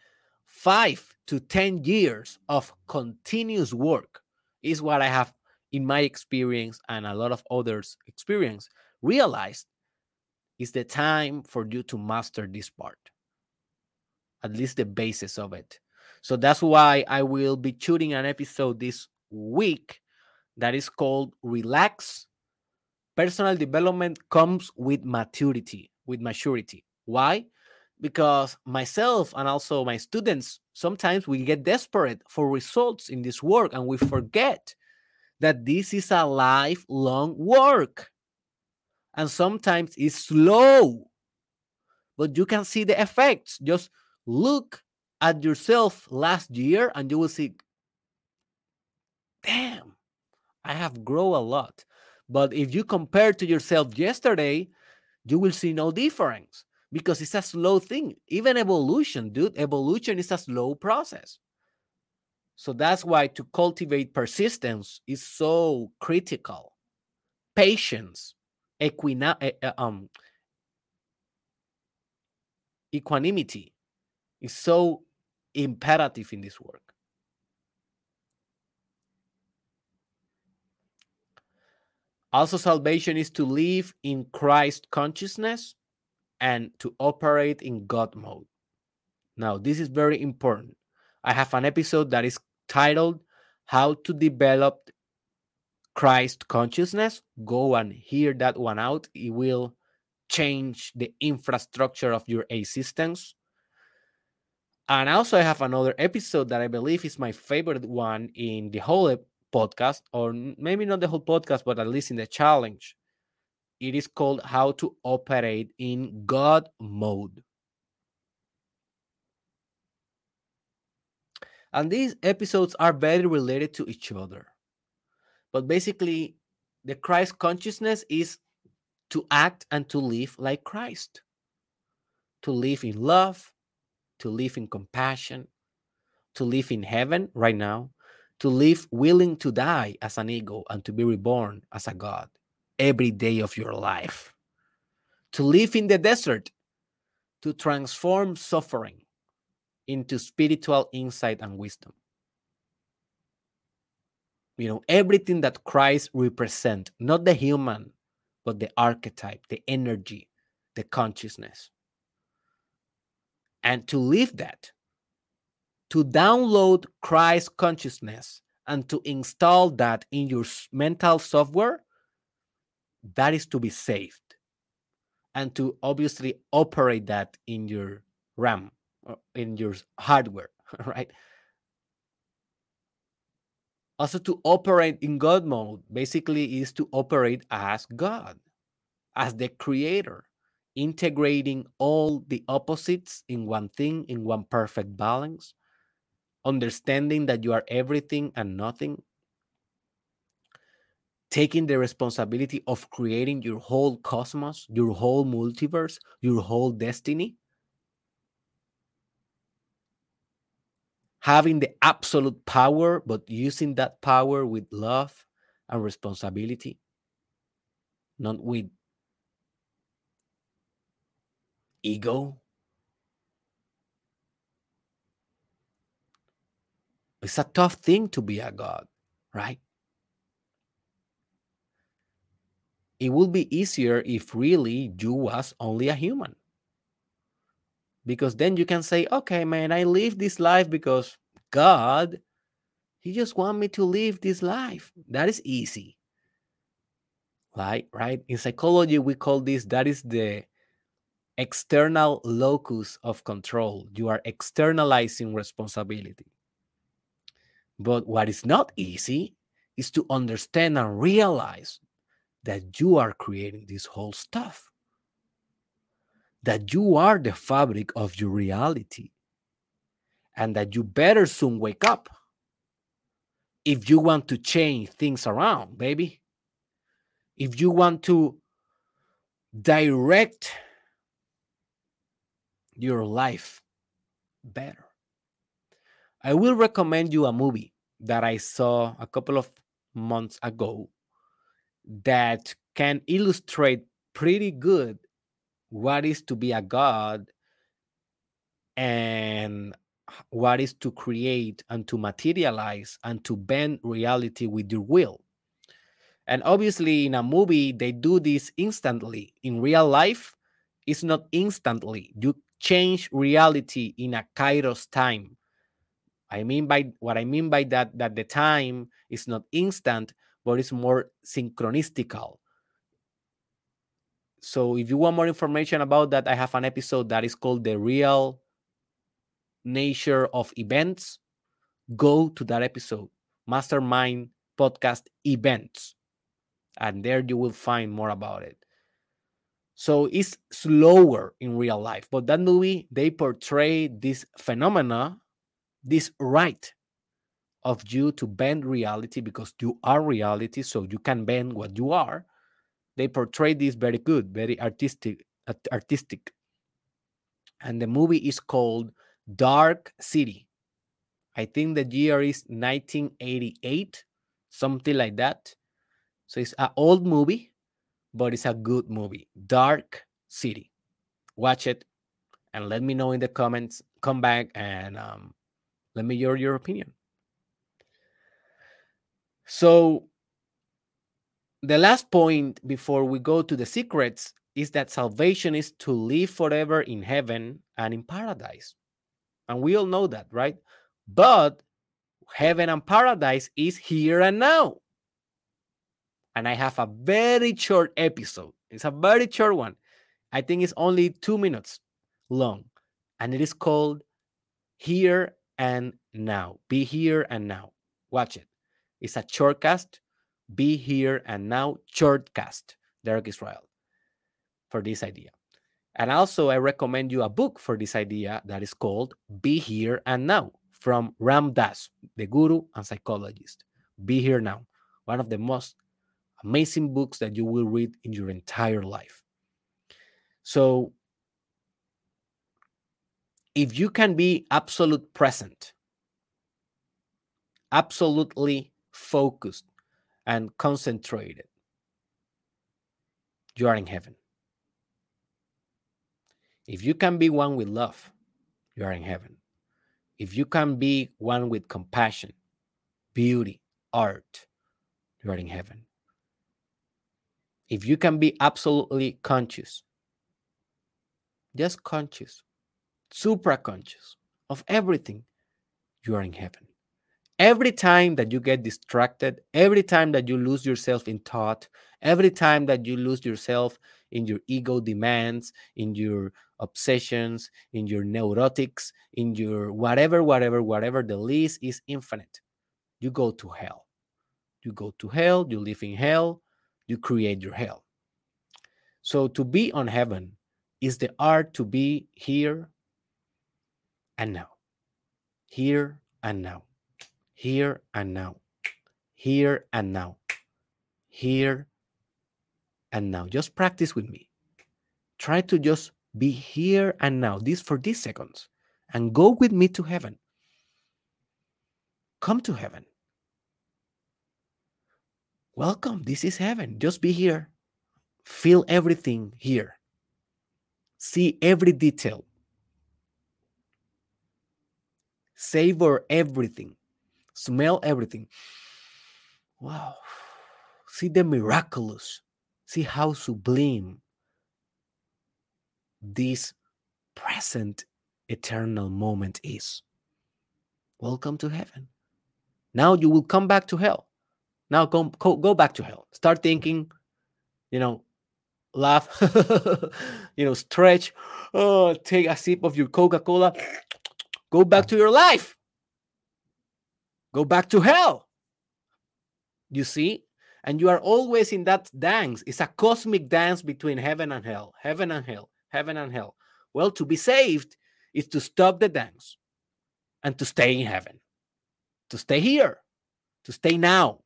five to 10 years of continuous work is what I have in my experience and a lot of others' experience realized is the time for you to master this part, at least the basis of it. So that's why I will be shooting an episode this week that is called Relax. Personal development comes with maturity, with maturity. Why? because myself and also my students sometimes we get desperate for results in this work and we forget that this is a lifelong work and sometimes it's slow but you can see the effects just look at yourself last year and you will see damn i have grown a lot but if you compare to yourself yesterday you will see no difference because it's a slow thing. Even evolution, dude, evolution is a slow process. So that's why to cultivate persistence is so critical. Patience, equina- eh, um, equanimity is so imperative in this work. Also, salvation is to live in Christ consciousness and to operate in God mode. Now, this is very important. I have an episode that is titled How to Develop Christ Consciousness. Go and hear that one out. It will change the infrastructure of your assistance. And also, I have another episode that I believe is my favorite one in the whole podcast, or maybe not the whole podcast, but at least in the challenge. It is called How to Operate in God Mode. And these episodes are very related to each other. But basically, the Christ consciousness is to act and to live like Christ, to live in love, to live in compassion, to live in heaven right now, to live willing to die as an ego and to be reborn as a God every day of your life, to live in the desert, to transform suffering into spiritual insight and wisdom. You know, everything that Christ represents, not the human, but the archetype, the energy, the consciousness. And to live that, to download Christ consciousness and to install that in your mental software that is to be saved and to obviously operate that in your RAM, uh, in your hardware, <laughs> right? Also, to operate in God mode basically is to operate as God, as the creator, integrating all the opposites in one thing, in one perfect balance, understanding that you are everything and nothing, taking the responsibility of creating your whole cosmos, your whole multiverse, your whole destiny. Having the absolute power, but using that power with love and responsibility, not with ego. It's a tough thing to be a God, right? it would be easier if really you was only a human because then you can say okay man i live this life because god he just want me to live this life that is easy right right in psychology we call this that is the external locus of control. You are externalizing responsibility. But what is not easy is to understand and realize that you are creating this whole stuff, that you are the fabric of your reality, and that you better soon wake up if you want to change things around, baby. If you want to direct your life better. I will recommend you a movie that I saw a couple of months ago that can illustrate pretty good what is to be a god and what is to create and to materialize and to bend reality with your will. And obviously, in a movie, they do this instantly. In real life, it's not instantly. You change reality in a kairos time. I mean by what I mean by that that the time is not instant, but it's more synchronistical. So if you want more information about that, I have an episode that is called The Real Nature of Events. Go to that episode, Mastermind Podcast Events, and there you will find more about it. So it's slower in real life, but that movie they portray this phenomena, this right of you to bend reality because you are reality, so you can bend what you are. They portray this very good, very artistic, artistic. And the movie is called Dark City. I think the year is 1988, something like that. So it's an old movie, but it's a good movie. Dark City. Watch it and let me know in the comments. Come back and um, let me hear your opinion. So, the last point before we go to the secrets is that salvation is to live forever in heaven and in paradise. And we all know that, right? But heaven and paradise is here and now. And I have a very short episode. It's a very short one. I think it's only two minutes long. And it is called Here and Now. Be here and now. Watch it. It's a shortcast. Be here and now. Shortcast. Derek Israel for this idea. And also, I recommend you a book for this idea that is called Be Here and Now from Ram Dass, the guru and psychologist. Be Here Now, one of the most amazing books that you will read in your entire life. So, if you can be absolute present, absolutely focused and concentrated, you are in heaven. If you can be one with love, you are in heaven. If you can be one with compassion, beauty, art, you are in heaven. If you can be absolutely conscious, just conscious, supra conscious of everything, you are in heaven. Every time that you get distracted, every time that you lose yourself in thought, every time that you lose yourself in your ego demands, in your obsessions, in your neurotics, in your whatever, whatever, whatever, the list is infinite. You go to hell. You go to hell, you live in hell, you create your hell. So to be on heaven is the art to be here and now. Here and now. Here and now. Here and now. Here and now. Just practice with me. Try to just be here and now, this for these seconds, and go with me to heaven. Come to heaven. Welcome. This is heaven. Just be here. Feel everything here. See every detail. Savor everything. Smell everything. Wow. See the miraculous. See how sublime this present eternal moment is. Welcome to heaven. Now you will come back to hell. Now go, go, back to hell. Start thinking, you know, laugh, <laughs> you know, stretch, oh, take a sip of your Coca Cola, go back to your life. Go back to hell. You see? And you are always in that dance. It's a cosmic dance between heaven and hell, heaven and hell, heaven and hell. Well, to be saved is to stop the dance and to stay in heaven, to stay here, to stay now.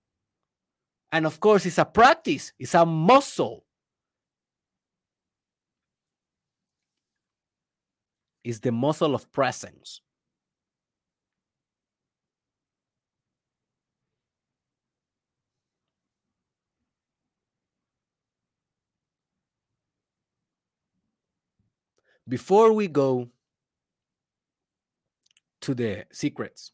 And of course, it's a practice, it's a muscle. It's the muscle of presence. Before we go to the secrets,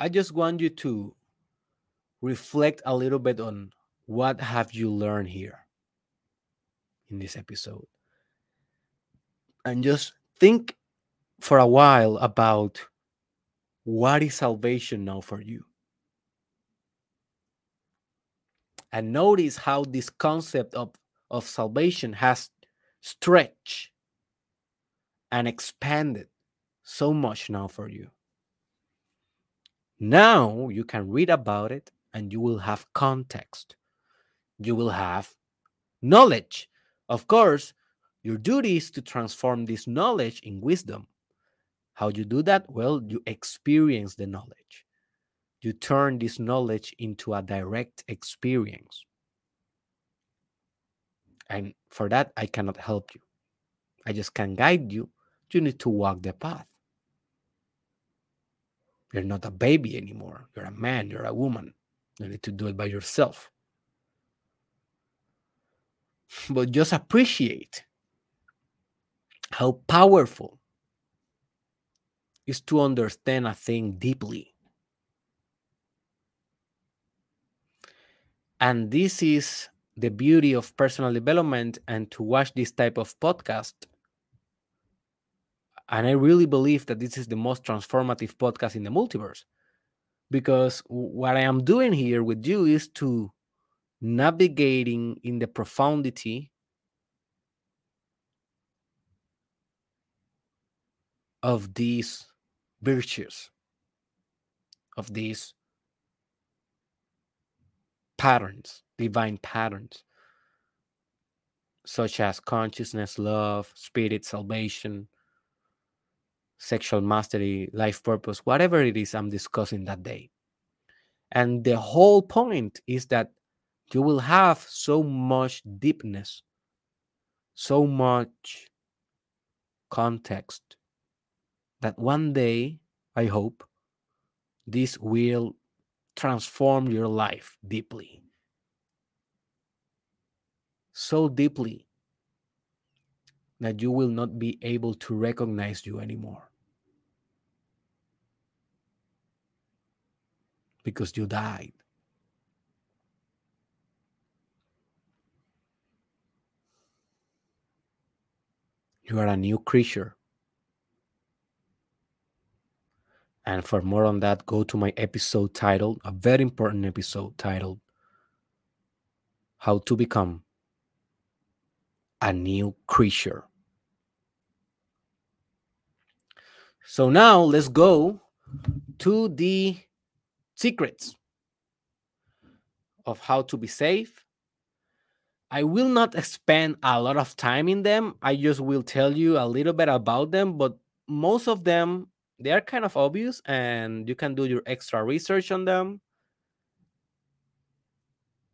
I just want you to reflect a little bit on what have you learned here in this episode and just think for a while about what is salvation now for you and notice how this concept of, of salvation has stretched and expanded so much now for you. Now you can read about it and you will have context. You will have knowledge. Of course, your duty is to transform this knowledge in wisdom. How you do that? Well, you experience the knowledge. You turn this knowledge into a direct experience. And for that, I cannot help you. I just can guide you. You need to walk the path. You're not a baby anymore. You're a man, you're a woman. You need to do it by yourself. <laughs> But just appreciate how powerful is to understand a thing deeply. And this is the beauty of personal development and to watch this type of podcast. And I really believe that this is the most transformative podcast in the multiverse. Because what I am doing here with you is to navigating in the profundity of these virtues, of these patterns, divine patterns, such as consciousness, love, spirit, salvation, sexual mastery, life purpose, whatever it is I'm discussing that day. And the whole point is that you will have so much deepness, so much context that one day, I hope, this will transform your life deeply. So deeply that you will not be able to recognize you anymore. Because you died. You are a new creature. And for more on that, go to my episode titled, a very important episode titled, How to Become a New Creature. So now let's go to the secrets of how to be safe. I will not spend a lot of time in them. I just will tell you a little bit about them, but most of them they are kind of obvious and you can do your extra research on them.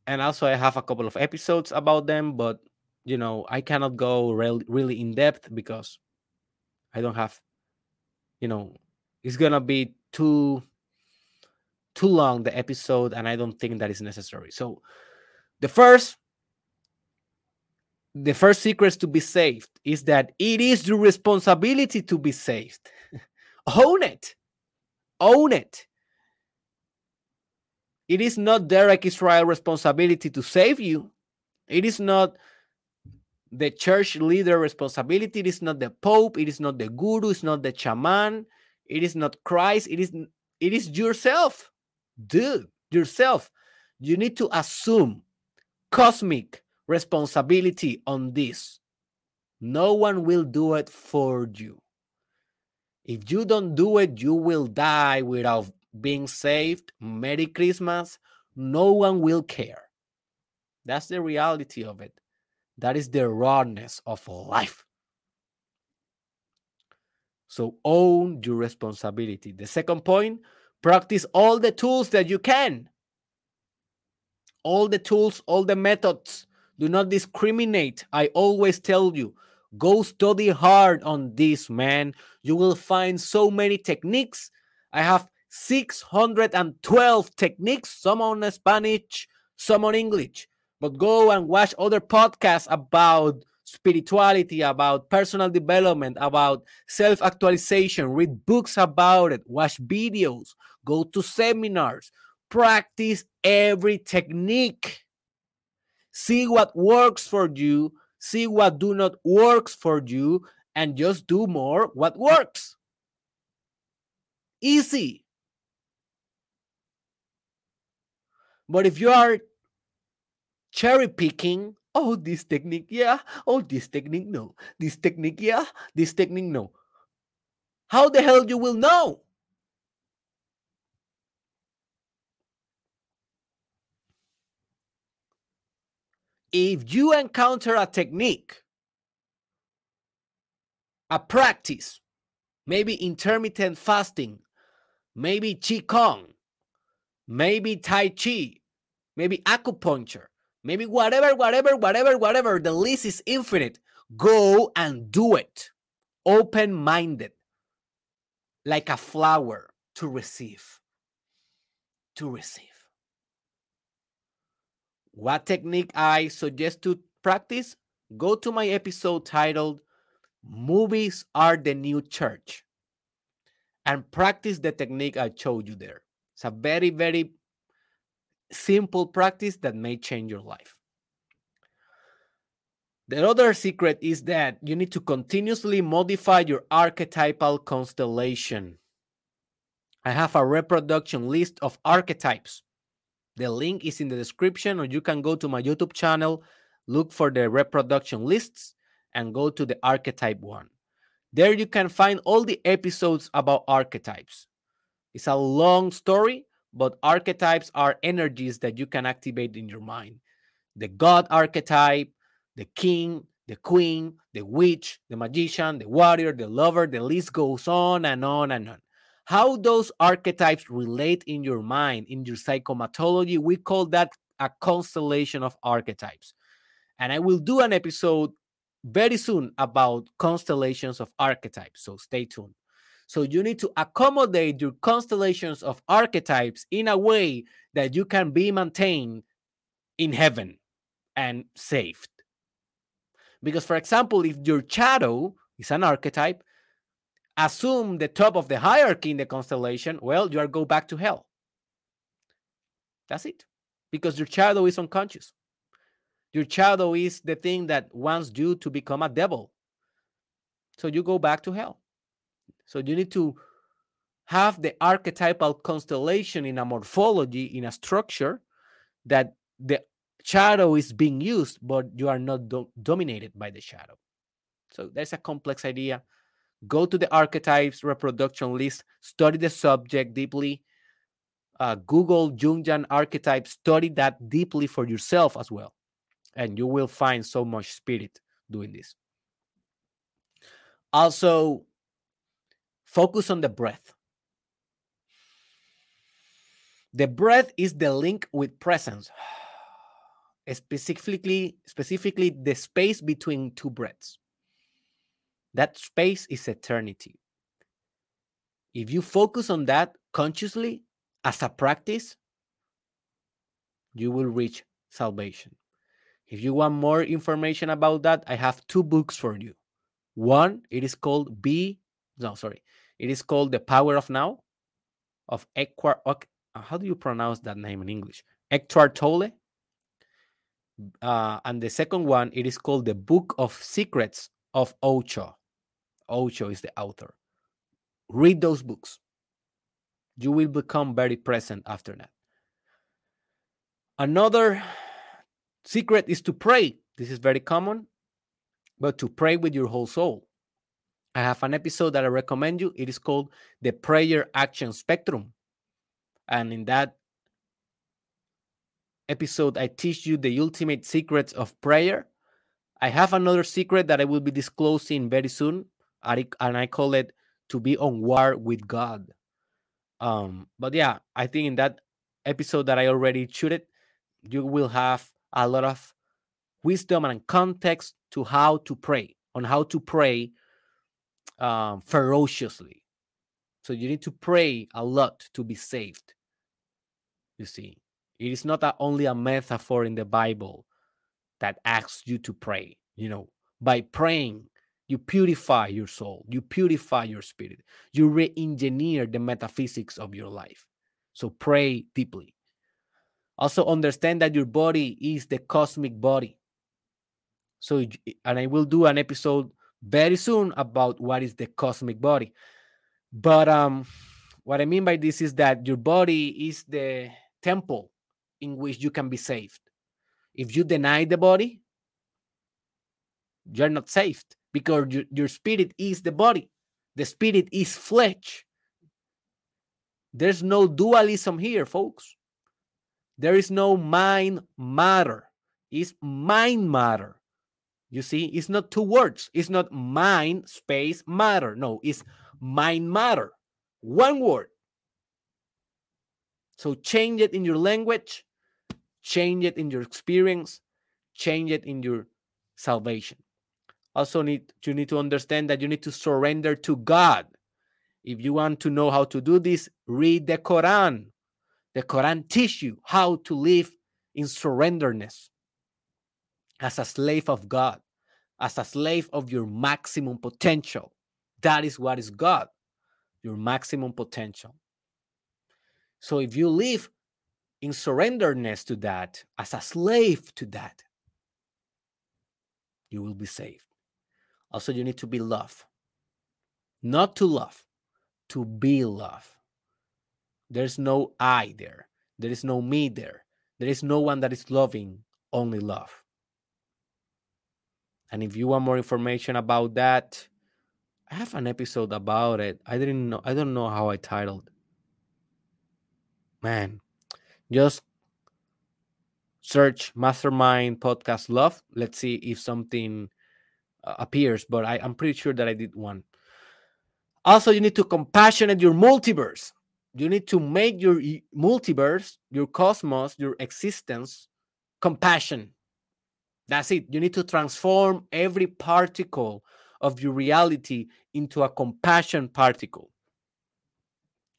And also I have a couple of episodes about them, but you know, I cannot go re- really in depth because I don't have you know, it's going to be too too long the episode and I don't think that is necessary. So the first the first secret to be saved is that it is your responsibility to be saved. <laughs> Own it. Own it. It is not Derek Israel responsibility to save you. It is not the church leader responsibility. It is not the pope. It is not the guru. It's not the shaman. It is not Christ. It is it is yourself, dude. Yourself. You need to assume cosmic responsibility on this. No one will do it for you. If you don't do it, you will die without being saved. Merry Christmas. No one will care. That's the reality of it. That is the rawness of life. So own your responsibility. The second point practice all the tools that you can. All the tools, all the methods. Do not discriminate. I always tell you Go study hard on this, man. You will find so many techniques. I have 612 techniques, some on Spanish, some on English. But go and watch other podcasts about spirituality, about personal development, about self actualization. Read books about it, watch videos, go to seminars, practice every technique. See what works for you see what do not works for you and just do more what works easy but if you are cherry picking. Oh, this technique, yeah. Oh, this technique, no. This technique, yeah. This technique, no. How the hell you will know? If you encounter a technique, a practice, maybe intermittent fasting, maybe Qigong, maybe Tai Chi, maybe acupuncture, maybe whatever, whatever, whatever, whatever. The list is infinite. Go and do it. Open minded, like a flower to receive. To receive. What technique I suggest to practice? Go to my episode titled Movies Are the New Church and practice the technique I showed you there. It's a very, very simple practice that may change your life. The other secret is that you need to continuously modify your archetypal constellation. I have a reproduction list of archetypes. The link is in the description, or you can go to my YouTube channel, look for the reproduction lists, and go to the archetype one. There you can find all the episodes about archetypes. It's a long story, but archetypes are energies that you can activate in your mind. The God archetype, the king, the queen, the witch, the magician, the warrior, the lover, the list goes on and on and on. How those archetypes relate in your mind, in your psychomatology, we call that a constellation of archetypes. And I will do an episode very soon about constellations of archetypes. So stay tuned. So you need to accommodate your constellations of archetypes in a way that you can be maintained in heaven and saved. Because, for example, if your shadow is an archetype, assume the top of the hierarchy in the constellation, well, you are go back to hell. That's it. Because your shadow is unconscious. Your shadow is the thing that wants you to become a devil. So you go back to hell. So you need to have the archetypal constellation in a morphology, in a structure that the shadow is being used, but you are not do- dominated by the shadow. So that's a complex idea. Go to the archetypes reproduction list, study the subject deeply. Uh, Google Jungian archetypes, study that deeply for yourself as well and you will find so much spirit doing this. Also, focus on the breath. The breath is the link with presence. <sighs> Specifically, specifically the space between two breaths. That space is eternity. If you focus on that consciously as a practice, you will reach salvation. If you want more information about that, I have two books for you. One, it is called Be, no, sorry, it is called The Power of Now of Eckhart. Uh, how do you pronounce that name in English? Eckhart Tolle. Uh, and the second one, it is called The Book of Secrets of Osho. Osho is the author. Read those books. You will become very present after that. Another Secret is to pray. This is very common, but to pray with your whole soul. I have an episode that I recommend you. It is called the Prayer Action Spectrum. And in that episode, I teach you the ultimate secrets of prayer. I have another secret that I will be disclosing very soon, and I call it to be on war with God. Um, but yeah, I think in that episode that I already shooted, you will have a lot of wisdom and context to how to pray, on how to pray um, ferociously. So you need to pray a lot to be saved. You see, it is not a, only a metaphor in the Bible that asks you to pray. You know, by praying, you purify your soul, you purify your spirit, you re engineer the metaphysics of your life. So pray deeply. Also, understand that your body is the cosmic body. So, and I will do an episode very soon about what is the cosmic body. But um, what I mean by this is that your body is the temple in which you can be saved. If you deny the body, you're not saved because your, your spirit is the body, the spirit is flesh. There's no dualism here, folks. There is no mind matter, it's mind matter. You see, it's not two words, it's not mind space matter. No, it's mind matter. One word. So change it in your language, change it in your experience, change it in your salvation. Also, need you need to understand that you need to surrender to God. If you want to know how to do this, read the Quran. The Quran teach you how to live in surrenderness as a slave of God, as a slave of your maximum potential. That is what is God, your maximum potential. So if you live in surrenderness to that, as a slave to that, you will be saved. Also, you need to be love, Not to love, to be love. There's no I there. There is no me there. There is no one that is loving, only love. And if you want more information about that, I have an episode about it. I didn't know, I don't know how I titled man, just search Mastermind Podcast Love. Let's see if something uh, appears, but I, I'm pretty sure that I did one. Also, you need to compassionate your multiverse. You need to make your multiverse, your cosmos, your existence compassion. That's it. You need to transform every particle of your reality into a compassion particle.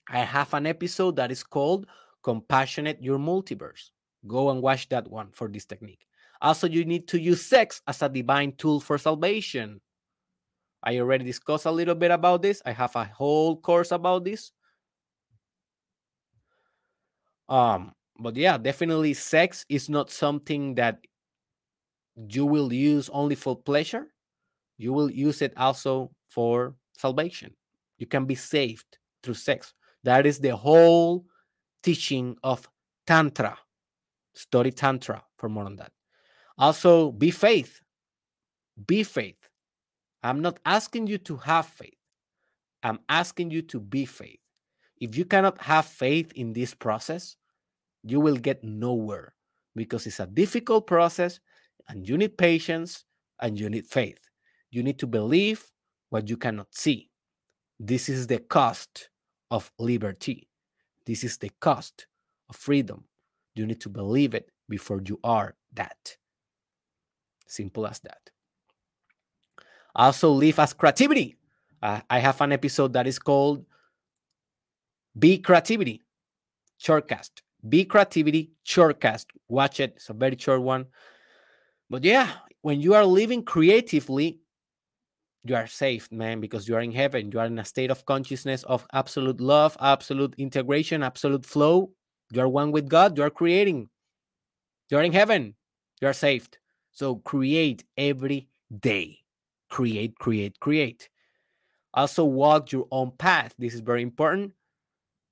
I have an episode that is called Compassionate Your Multiverse. Go and watch that one for this technique. Also, you need to use sex as a divine tool for salvation. I already discussed a little bit about this. I have a whole course about this. Um, but yeah, definitely sex is not something that you will use only for pleasure. You will use it also for salvation. You can be saved through sex. That is the whole teaching of Tantra. Study Tantra for more on that. Also, be faith. Be faith. I'm not asking you to have faith. I'm asking you to be faith. If you cannot have faith in this process, you will get nowhere because it's a difficult process and you need patience and you need faith. You need to believe what you cannot see. This is the cost of liberty. This is the cost of freedom. You need to believe it before you are that. Simple as that. Also, live as creativity. Uh, I have an episode that is called Be Creativity Shortcast. Be Creativity Shortcast. Watch it, it's a very short one. But yeah, when you are living creatively, you are safe, man, because you are in heaven. You are in a state of consciousness of absolute love, absolute integration, absolute flow. You are one with God. You are creating. You are in heaven. You are saved. So create every day. Create, create, create. Also, walk your own path. This is very important.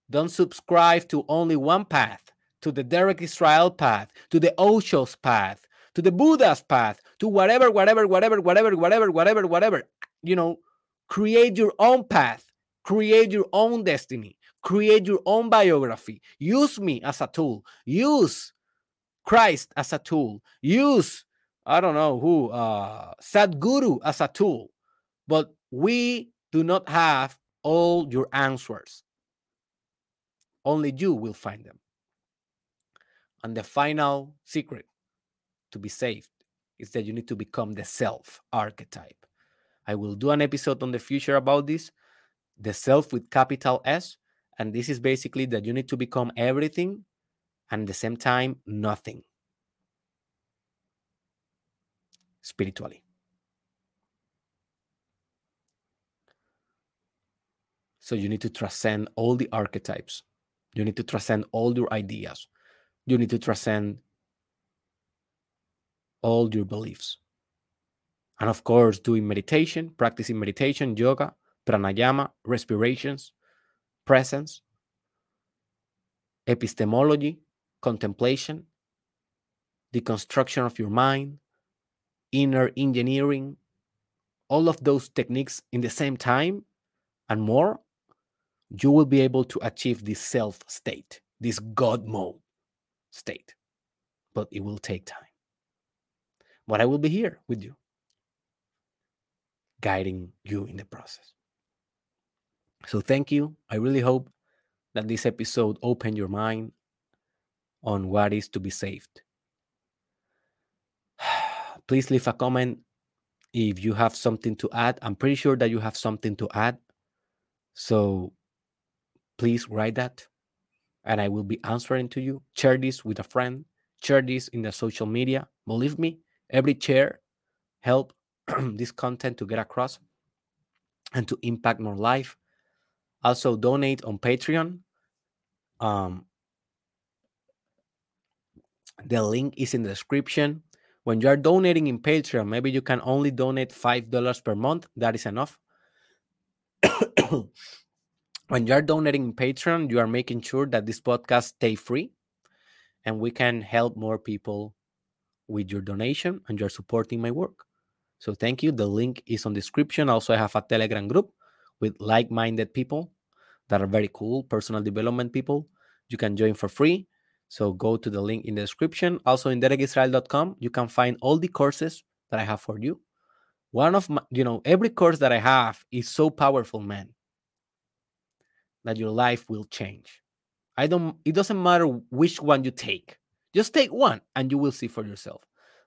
Don't subscribe to only one path, to the Derek Israel path, to the Osho's path, to the Buddha's path, to whatever, whatever, whatever, whatever, whatever, whatever, whatever you know, create your own path, create your own destiny, create your own biography. Use me as a tool. Use Christ as a tool. Use, I don't know who, uh, Sadhguru as a tool. But we do not have all your answers. Only you will find them. And the final secret to be saved is that you need to become the self archetype. I will do an episode on the future about this, the self with capital S. And this is basically that you need to become everything and at the same time, nothing spiritually. So you need to transcend all the archetypes. You need to transcend all your ideas. You need to transcend all your beliefs. And of course, doing meditation, practicing meditation, yoga, pranayama, respirations, presence, epistemology, contemplation. the construction of your mind, inner engineering, all of those techniques in the same time and more, you will be able to achieve this self state, this God mode state. But it will take time. But I will be here with you, guiding you in the process. So thank you. I really hope that this episode opened your mind on what is to be saved. <sighs> Please leave a comment if you have something to add. I'm pretty sure that you have something to add. So please write that and I will be answering to you. Share this with a friend, share this in the social media. Believe me, every share help <clears throat> this content to get across and to impact more life. Also donate on Patreon. Um, the link is in the description. When you are donating in Patreon, maybe you can only donate $5 per month. That is enough. <coughs> when you are donating in Patreon, you are making sure that this podcast stay free and we can help more people with your donation and you're supporting my work. So thank you. The link is on description. Also, I have a Telegram group with like-minded people that are very cool, personal development people. You can join for free. So go to the link in the description. Also in derekisrael.com, you can find all the courses that I have for you. One of my, you know, every course that I have is so powerful, man, that your life will change. I don't, it doesn't matter which one you take. Just take one and you will see for yourself.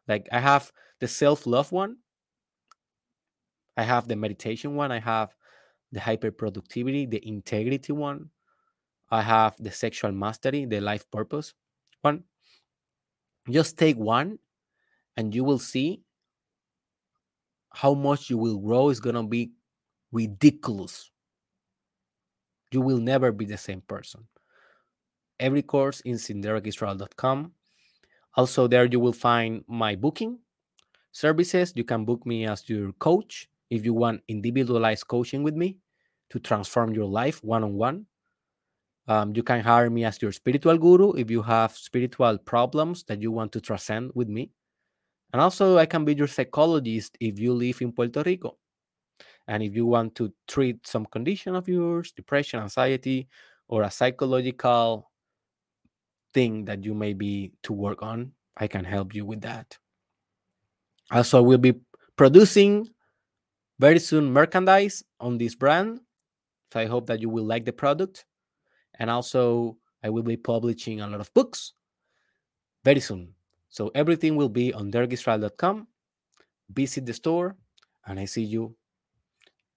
Like I have the self-love one. I have the meditation one. I have the hyper productivity, the integrity one. I have the sexual mastery, the life purpose one. Just take one and you will see how much you will grow is going to be ridiculous. You will never be the same person. Every course in derekisrael.com. Also, there you will find my booking services. You can book me as your coach if you want individualized coaching with me to transform your life one on one. You can hire me as your spiritual guru if you have spiritual problems that you want to transcend with me. And also, I can be your psychologist if you live in Puerto Rico. And if you want to treat some condition of yours, depression, anxiety, or a psychological thing that you may be to work on, I can help you with that. Also, we'll be producing very soon merchandise on this brand. So I hope that you will like the product. And also, I will be publishing a lot of books very soon. So everything will be on derekisrael.com. Visit the store, and I see you